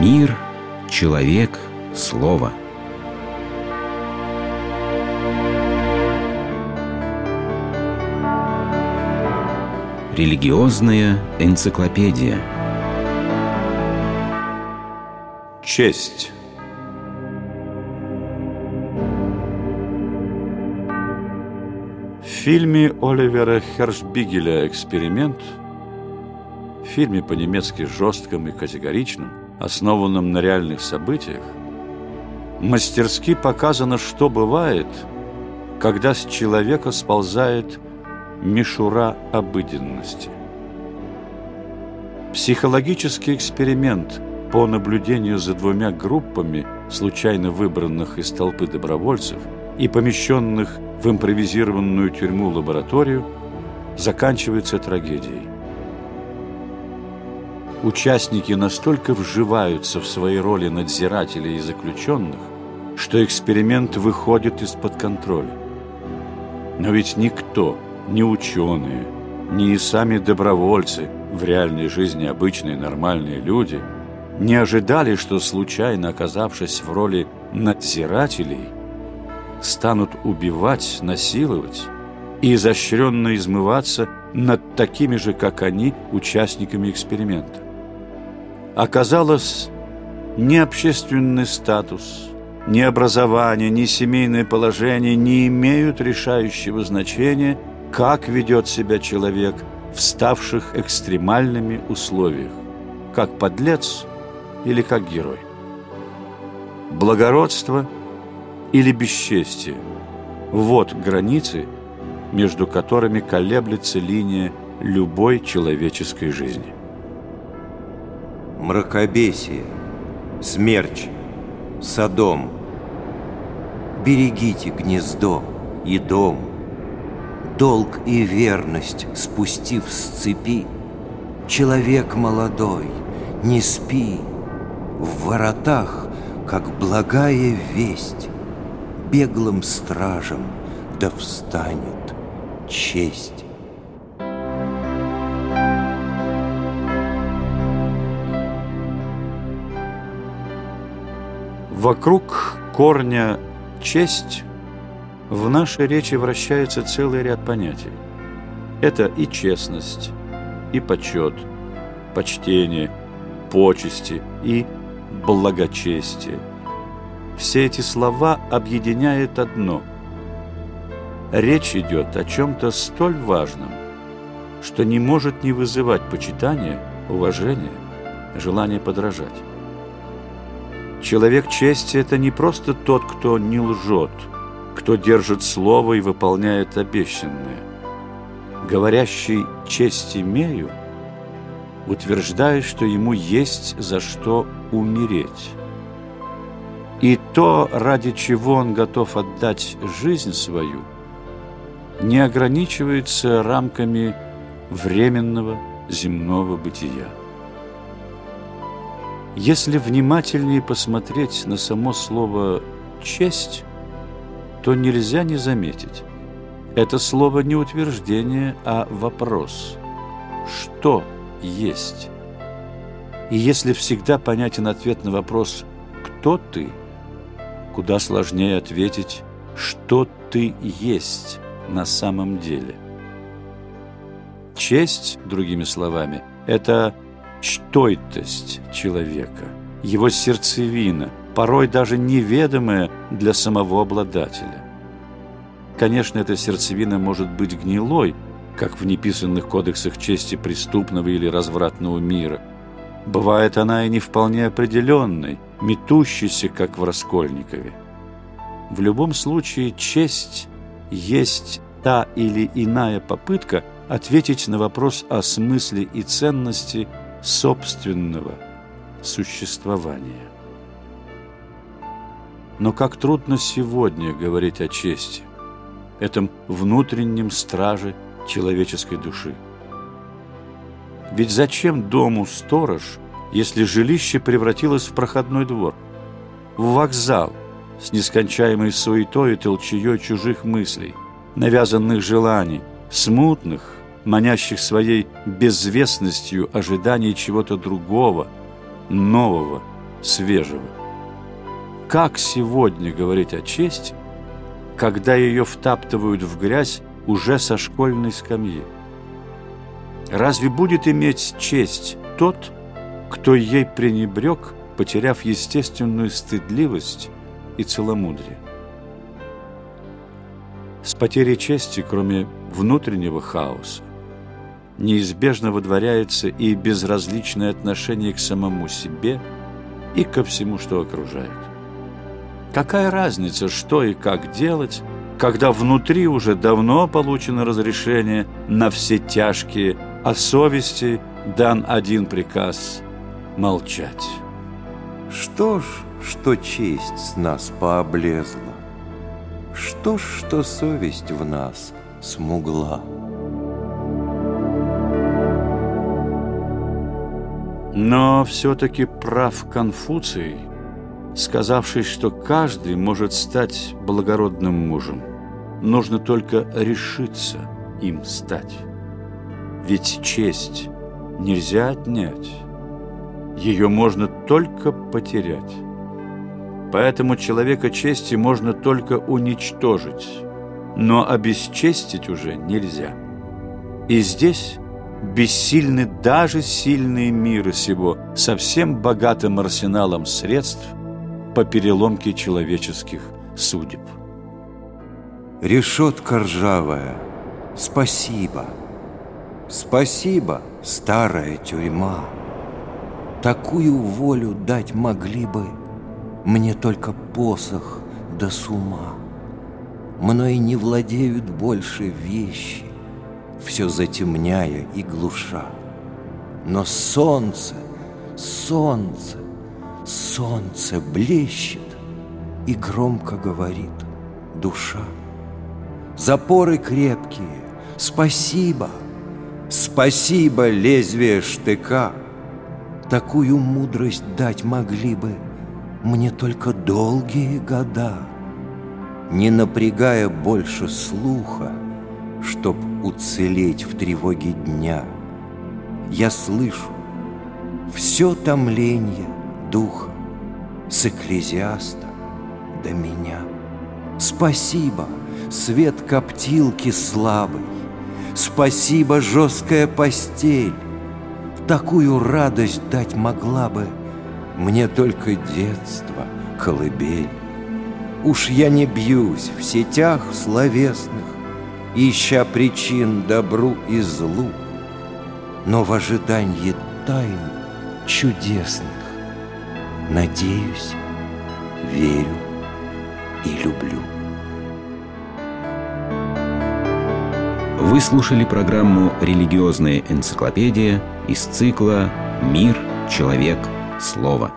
Мир, человек, слово. Религиозная энциклопедия. Честь. В фильме Оливера Хершбигеля «Эксперимент» в фильме по-немецки жестком и категоричном, основанном на реальных событиях, мастерски показано, что бывает, когда с человека сползает мишура обыденности. Психологический эксперимент по наблюдению за двумя группами случайно выбранных из толпы добровольцев и помещенных в импровизированную тюрьму-лабораторию заканчивается трагедией. Участники настолько вживаются в свои роли надзирателей и заключенных, что эксперимент выходит из-под контроля. Но ведь никто – ни ученые, ни сами добровольцы, в реальной жизни обычные нормальные люди, не ожидали, что случайно оказавшись в роли надзирателей, станут убивать, насиловать и изощренно измываться над такими же, как они, участниками эксперимента. Оказалось, ни общественный статус, ни образование, ни семейное положение не имеют решающего значения – как ведет себя человек в ставших экстремальными условиях, как подлец или как герой. Благородство или бесчестие – вот границы, между которыми колеблется линия любой человеческой жизни. Мракобесие, смерч, садом. Берегите гнездо и дом – долг и верность спустив с цепи, Человек молодой, не спи, В воротах, как благая весть, Беглым стражем да встанет честь. Вокруг корня «честь» В нашей речи вращается целый ряд понятий. Это и честность, и почет, почтение, почести и благочестие. Все эти слова объединяет одно. Речь идет о чем-то столь важном, что не может не вызывать почитания, уважения, желания подражать. Человек чести – это не просто тот, кто не лжет – кто держит слово и выполняет обещанное. Говорящий «честь имею» утверждает, что ему есть за что умереть. И то, ради чего он готов отдать жизнь свою, не ограничивается рамками временного земного бытия. Если внимательнее посмотреть на само слово «честь», то нельзя не заметить. Это слово не утверждение, а вопрос. Что есть? И если всегда понятен ответ на вопрос «Кто ты?», куда сложнее ответить «Что ты есть на самом деле?». Честь, другими словами, это чтойтость человека, его сердцевина – порой даже неведомое для самого обладателя. Конечно, эта сердцевина может быть гнилой, как в неписанных кодексах чести преступного или развратного мира. Бывает она и не вполне определенной, метущейся, как в Раскольникове. В любом случае, честь есть та или иная попытка ответить на вопрос о смысле и ценности собственного существования. Но как трудно сегодня говорить о чести, этом внутреннем страже человеческой души. Ведь зачем дому сторож, если жилище превратилось в проходной двор, в вокзал с нескончаемой суетой и толчеей чужих мыслей, навязанных желаний, смутных, манящих своей безвестностью ожиданий чего-то другого, нового, свежего. Как сегодня говорить о чести, когда ее втаптывают в грязь уже со школьной скамьи? Разве будет иметь честь тот, кто ей пренебрег, потеряв естественную стыдливость и целомудрие? С потерей чести, кроме внутреннего хаоса, неизбежно выдворяется и безразличное отношение к самому себе и ко всему, что окружает. Какая разница, что и как делать, когда внутри уже давно получено разрешение на все тяжкие, а совести дан один приказ – молчать. Что ж, что честь с нас пооблезла, Что ж, что совесть в нас смугла. Но все-таки прав Конфуций, сказавший, что каждый может стать благородным мужем. Нужно только решиться им стать. Ведь честь нельзя отнять. Ее можно только потерять. Поэтому человека чести можно только уничтожить, но обесчестить уже нельзя. И здесь бессильны даже сильные миры сего со всем богатым арсеналом средств по переломке человеческих судеб. Решетка ржавая, спасибо. Спасибо, старая тюрьма. Такую волю дать могли бы Мне только посох да с ума. Мной не владеют больше вещи, все затемняя и глуша. Но солнце, солнце, солнце блещет и громко говорит душа. Запоры крепкие, спасибо, спасибо лезвие штыка. Такую мудрость дать могли бы мне только долгие года, не напрягая больше слуха, чтоб уцелеть в тревоге дня. Я слышу все томление духа с экклезиаста до меня. Спасибо, свет коптилки слабый, спасибо, жесткая постель. Такую радость дать могла бы мне только детство, колыбель. Уж я не бьюсь в сетях словесных, ища причин добру и злу, но в ожидании тайн чудесных надеюсь, верю и люблю. Вы слушали программу «Религиозная энциклопедия» из цикла «Мир, человек, слово».